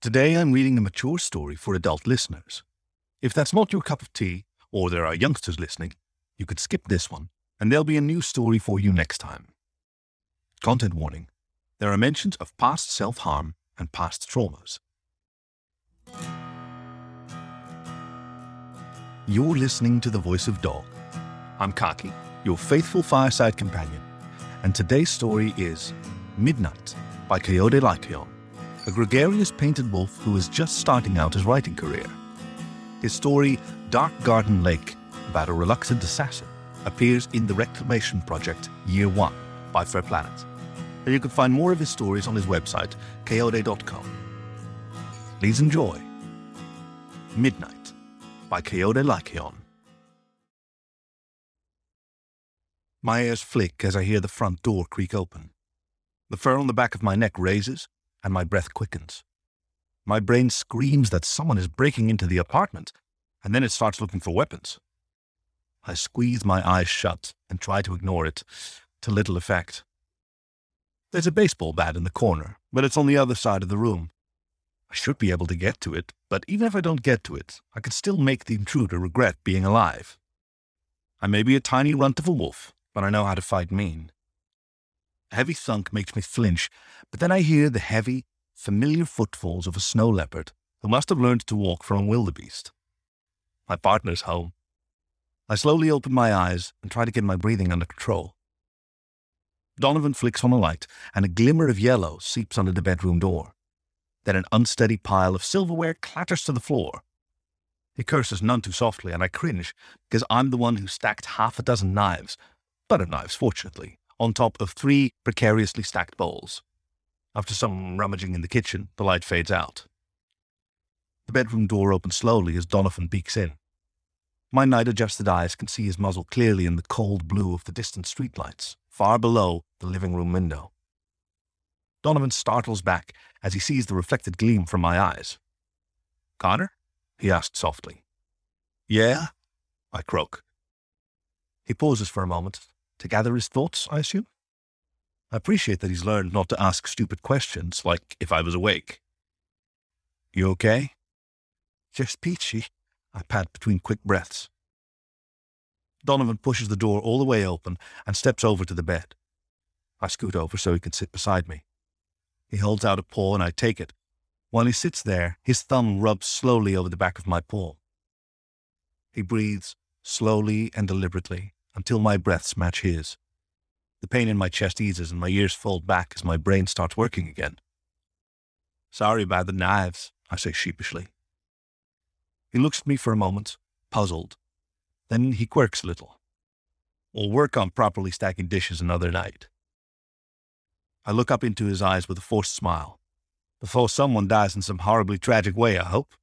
Today I'm reading a mature story for adult listeners. If that's not your cup of tea, or there are youngsters listening, you could skip this one, and there'll be a new story for you next time. Content warning there are mentions of past self harm and past traumas. You're listening to The Voice of Dog. I'm Khaki, your faithful fireside companion, and today's story is Midnight by Kayode Lycaon a gregarious painted wolf who is just starting out his writing career. His story, Dark Garden Lake, about a reluctant assassin, appears in the Reclamation Project Year 1 by FurPlanet. And you can find more of his stories on his website, kayode.com. Please enjoy Midnight by Kayode Lycaon. My ears flick as I hear the front door creak open. The fur on the back of my neck raises, and my breath quickens. My brain screams that someone is breaking into the apartment, and then it starts looking for weapons. I squeeze my eyes shut and try to ignore it, to little effect. There's a baseball bat in the corner, but it's on the other side of the room. I should be able to get to it, but even if I don't get to it, I can still make the intruder regret being alive. I may be a tiny runt of a wolf, but I know how to fight mean. Heavy thunk makes me flinch, but then I hear the heavy, familiar footfalls of a snow leopard who must have learned to walk from a wildebeest. My partner's home. I slowly open my eyes and try to get my breathing under control. Donovan flicks on a light, and a glimmer of yellow seeps under the bedroom door. Then an unsteady pile of silverware clatters to the floor. He curses none too softly, and I cringe because I'm the one who stacked half a dozen knives, butter knives, fortunately, on top of three precariously stacked bowls. After some rummaging in the kitchen, the light fades out. The bedroom door opens slowly as Donovan peeks in. My night adjusted eyes can see his muzzle clearly in the cold blue of the distant streetlights, far below the living room window. Donovan startles back as he sees the reflected gleam from my eyes. Conor? he asks softly. Yeah? I croak. He pauses for a moment, to gather his thoughts, I assume? I appreciate that he's learned not to ask stupid questions, like if I was awake. You okay? Just peachy, I pant between quick breaths. Donovan pushes the door all the way open and steps over to the bed. I scoot over so he can sit beside me. He holds out a paw and I take it. While he sits there, his thumb rubs slowly over the back of my paw. He breathes slowly and deliberately, until my breaths match his. The pain in my chest eases and my ears fold back as my brain starts working again. Sorry about the knives, I say sheepishly. He looks at me for a moment, puzzled. Then he quirks a little. We'll work on properly stacking dishes another night. I look up into his eyes with a forced smile. Before someone dies in some horribly tragic way, I hope.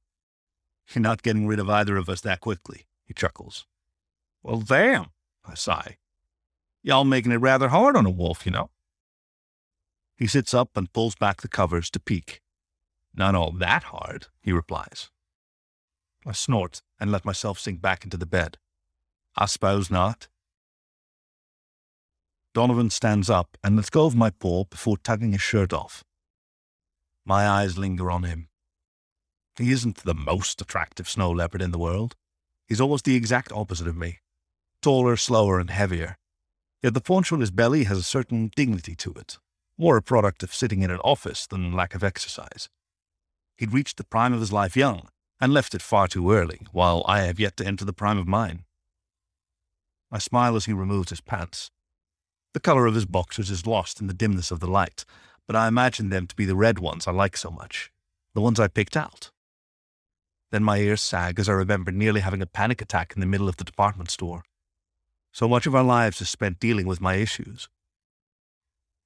You're not getting rid of either of us that quickly, he chuckles. Well, damn, I sigh. Y'all making it rather hard on a wolf, you know. He sits up and pulls back the covers to peek. Not all that hard, he replies. I snort and let myself sink back into the bed. I suppose not. Donovan stands up and lets go of my paw before tugging his shirt off. My eyes linger on him. He isn't the most attractive snow leopard in the world. He's almost the exact opposite of me taller, slower, and heavier. Yet the paunch on his belly has a certain dignity to it, more a product of sitting in an office than lack of exercise. He'd reached the prime of his life young, and left it far too early, while I have yet to enter the prime of mine. I smile as he removes his pants. The color of his boxers is lost in the dimness of the light, but I imagine them to be the red ones I like so much, the ones I picked out. Then my ears sag as I remember nearly having a panic attack in the middle of the department store. So much of our lives is spent dealing with my issues.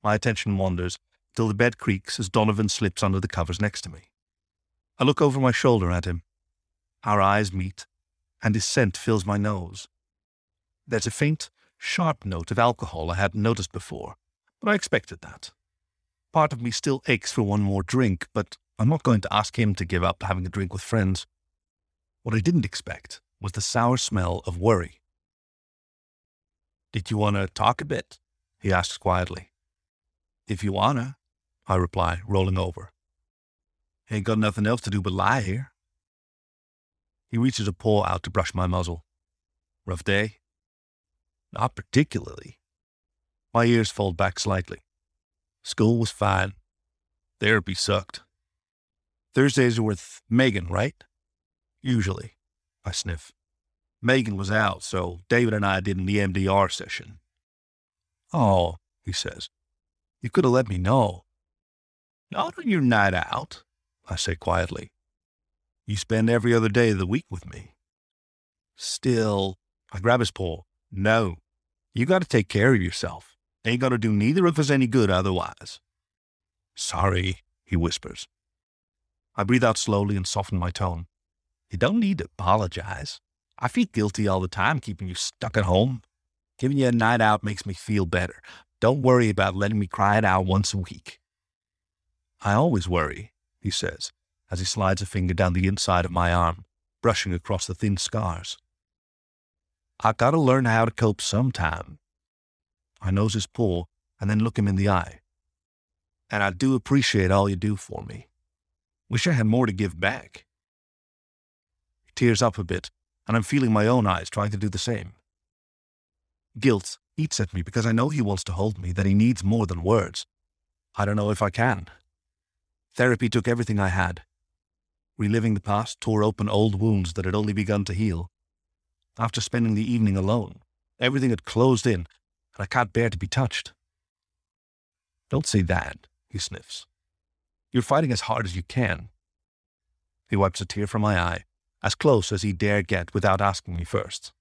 My attention wanders till the bed creaks as Donovan slips under the covers next to me. I look over my shoulder at him. Our eyes meet, and his scent fills my nose. There's a faint, sharp note of alcohol I hadn't noticed before, but I expected that. Part of me still aches for one more drink, but I'm not going to ask him to give up having a drink with friends. What I didn't expect was the sour smell of worry did you want to talk a bit? he asks quietly. If you wanna, I reply, rolling over. Ain't got nothing else to do but lie here. He reaches a paw out to brush my muzzle. Rough day? Not particularly. My ears fold back slightly. School was fine. Therapy sucked. Thursdays are with Megan, right? Usually. I sniff. Megan was out, so David and I did an EMDR session. Oh, he says. You could have let me know. Not on your night out, I say quietly. You spend every other day of the week with me. Still, I grab his paw. No, you got to take care of yourself. Ain't going to do neither of us any good otherwise. Sorry, he whispers. I breathe out slowly and soften my tone. You don't need to apologize. I feel guilty all the time keeping you stuck at home. Giving you a night out makes me feel better. Don't worry about letting me cry it out once a week. I always worry, he says, as he slides a finger down the inside of my arm, brushing across the thin scars. I gotta learn how to cope sometime. I nose his paw and then look him in the eye. And I do appreciate all you do for me. Wish I had more to give back. He tears up a bit, and I'm feeling my own eyes trying to do the same. Guilt eats at me because I know he wants to hold me, that he needs more than words. I don't know if I can. Therapy took everything I had. Reliving the past tore open old wounds that had only begun to heal after spending the evening alone. Everything had closed in, and I can't bear to be touched. Don't say that, he sniffs. You're fighting as hard as you can. He wipes a tear from my eye, as close as he dare get without asking me first.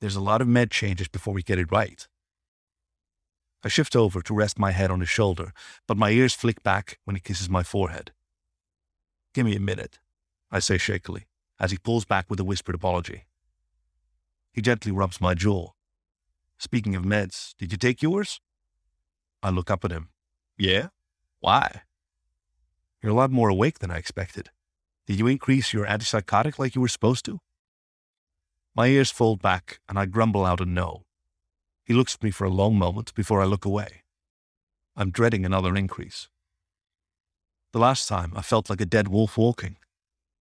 There's a lot of med changes before we get it right. I shift over to rest my head on his shoulder, but my ears flick back when he kisses my forehead. Give me a minute, I say shakily, as he pulls back with a whispered apology. He gently rubs my jaw. Speaking of meds, did you take yours? I look up at him. Yeah? Why? You're a lot more awake than I expected. Did you increase your antipsychotic like you were supposed to? My ears fold back and I grumble out a no. He looks at me for a long moment before I look away. I'm dreading another increase. The last time I felt like a dead wolf walking.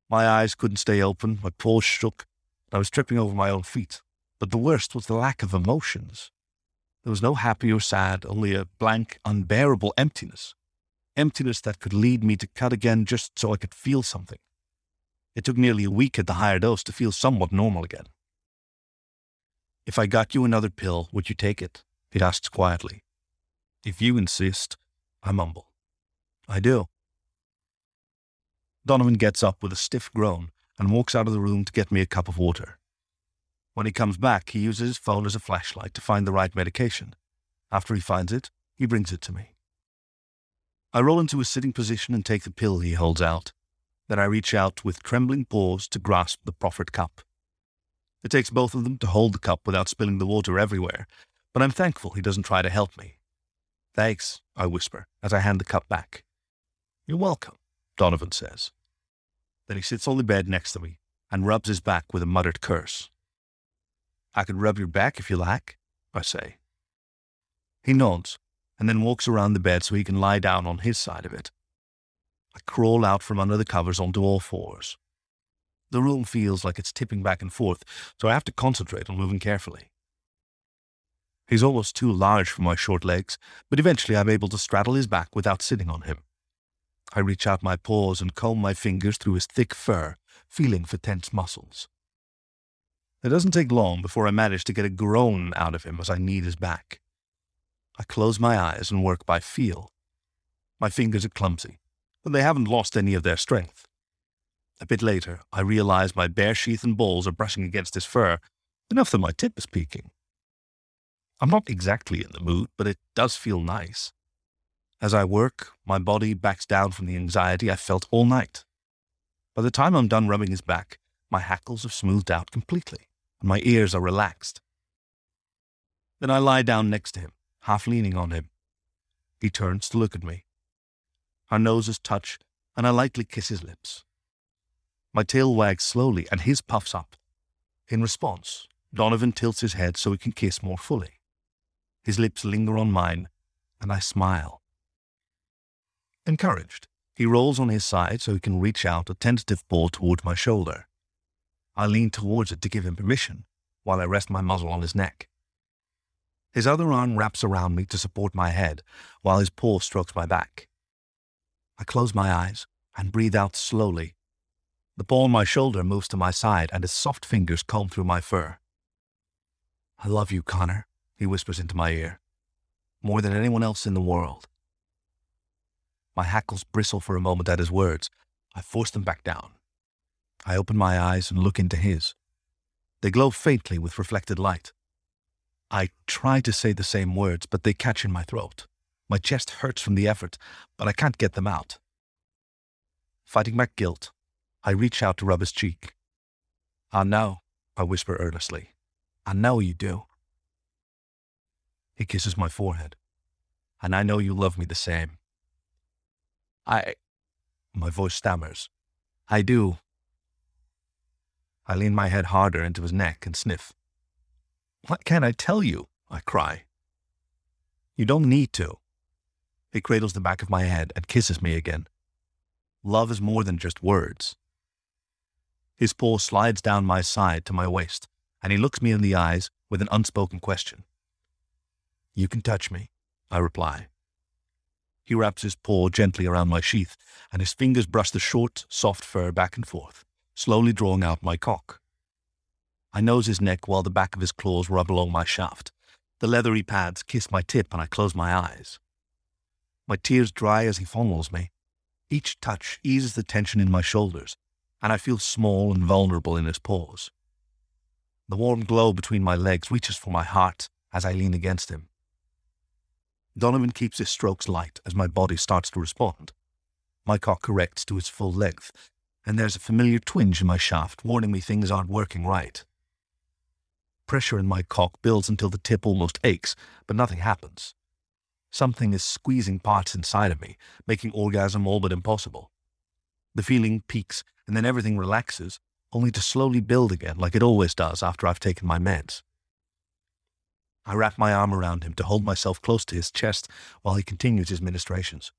My eyes couldn't stay open, my paws shook, and I was tripping over my own feet. But the worst was the lack of emotions. There was no happy or sad, only a blank, unbearable emptiness. Emptiness that could lead me to cut again just so I could feel something. It took nearly a week at the higher dose to feel somewhat normal again. If I got you another pill, would you take it? He asks quietly. If you insist, I mumble. I do. Donovan gets up with a stiff groan and walks out of the room to get me a cup of water. When he comes back, he uses his phone as a flashlight to find the right medication. After he finds it, he brings it to me. I roll into a sitting position and take the pill he holds out. Then I reach out with trembling paws to grasp the proffered cup. It takes both of them to hold the cup without spilling the water everywhere, but I'm thankful he doesn't try to help me. Thanks, I whisper as I hand the cup back. You're welcome, Donovan says. Then he sits on the bed next to me and rubs his back with a muttered curse. I can rub your back if you like, I say. He nods and then walks around the bed so he can lie down on his side of it. I crawl out from under the covers onto all fours. The room feels like it's tipping back and forth, so I have to concentrate on moving carefully. He's almost too large for my short legs, but eventually I'm able to straddle his back without sitting on him. I reach out my paws and comb my fingers through his thick fur, feeling for tense muscles. It doesn't take long before I manage to get a groan out of him as I knead his back. I close my eyes and work by feel. My fingers are clumsy, but they haven't lost any of their strength. A bit later, I realize my bare sheath and balls are brushing against his fur, enough that my tip is peeking. I'm not exactly in the mood, but it does feel nice. As I work, my body backs down from the anxiety I felt all night. By the time I'm done rubbing his back, my hackles have smoothed out completely, and my ears are relaxed. Then I lie down next to him, half leaning on him. He turns to look at me. Our noses touch, and I lightly kiss his lips. My tail wags slowly, and his puffs up. In response, Donovan tilts his head so he can kiss more fully. His lips linger on mine, and I smile. Encouraged, He rolls on his side so he can reach out a tentative paw toward my shoulder. I lean towards it to give him permission while I rest my muzzle on his neck. His other arm wraps around me to support my head while his paw strokes my back. I close my eyes and breathe out slowly. The paw on my shoulder moves to my side and his soft fingers comb through my fur. I love you, Conor, he whispers into my ear, more than anyone else in the world. My hackles bristle for a moment at his words. I force them back down. I open my eyes and look into his. They glow faintly with reflected light. I try to say the same words, but they catch in my throat. My chest hurts from the effort, but I can't get them out. Fighting back guilt, I reach out to rub his cheek. I know, I whisper earnestly. I know you do. He kisses my forehead. And I know you love me the same. I. My voice stammers. I do. I lean my head harder into his neck and sniff. What can I tell you? I cry. You don't need to. He cradles the back of my head and kisses me again. Love is more than just words. His paw slides down my side to my waist, and he looks me in the eyes with an unspoken question. You can touch me, I reply. He wraps his paw gently around my sheath, and his fingers brush the short, soft fur back and forth, slowly drawing out my cock. I nose his neck while the back of his claws rub along my shaft. The leathery pads kiss my tip, and I close my eyes. My tears dry as he fondles me. Each touch eases the tension in my shoulders, and I feel small and vulnerable in his paws. The warm glow between my legs reaches for my heart as I lean against him. Donovan keeps his strokes light as my body starts to respond. My cock corrects to its full length, and there's a familiar twinge in my shaft warning me things aren't working right. Pressure in my cock builds until the tip almost aches, but nothing happens. Something is squeezing parts inside of me, making orgasm all but impossible. The feeling peaks, and then everything relaxes, only to slowly build again like it always does after I've taken my meds. I wrap my arm around him to hold myself close to his chest while he continues his ministrations.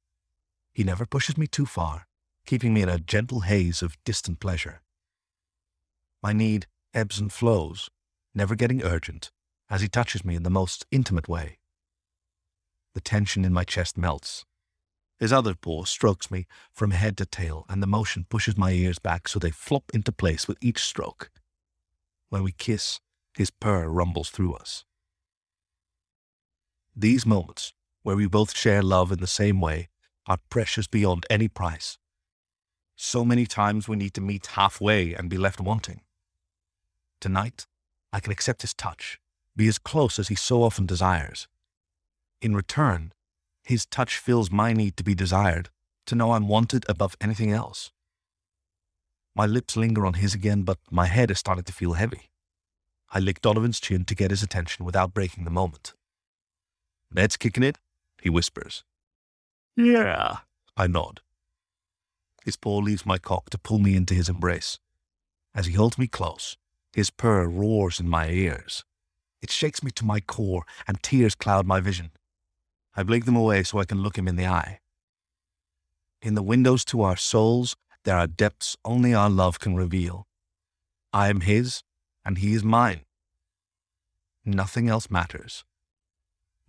He never pushes me too far, keeping me in a gentle haze of distant pleasure. My need ebbs and flows, never getting urgent, as he touches me in the most intimate way. The tension in my chest melts. His other paw strokes me from head to tail, and the motion pushes my ears back so they flop into place with each stroke. When we kiss, his purr rumbles through us. These moments, where we both share love in the same way, are precious beyond any price. So many times we need to meet halfway and be left wanting. Tonight, I can accept his touch, be as close as he so often desires. In return, his touch fills my need to be desired, to know I'm wanted above anything else. My lips linger on his again, but my head is starting to feel heavy. I lick Donovan's chin to get his attention without breaking the moment. Meds kicking it? He whispers. Yeah. I nod. His paw leaves my cock to pull me into his embrace. As he holds me close, his purr roars in my ears. It shakes me to my core, and tears cloud my vision. I blink them away so I can look him in the eye. In the windows to our souls, there are depths only our love can reveal. I am his, and he is mine. Nothing else matters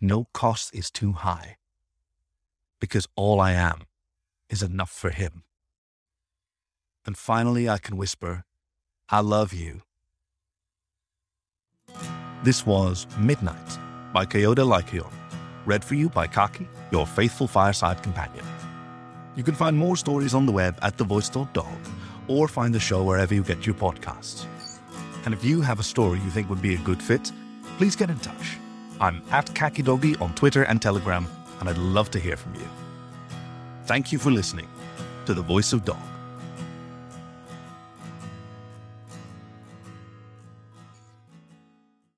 no cost is too high because all I am is enough for him. And finally, I can whisper, I love you. This was Midnight by Kayode Lycaon, read for you by Khaki, your faithful fireside companion. You can find more stories on the web at thevoice.dog or find the show wherever you get your podcasts. And if you have a story you think would be a good fit, please get in touch I'm at Kakidogi on Twitter and Telegram, and I'd love to hear from you. Thank you for listening to The Voice of Dog.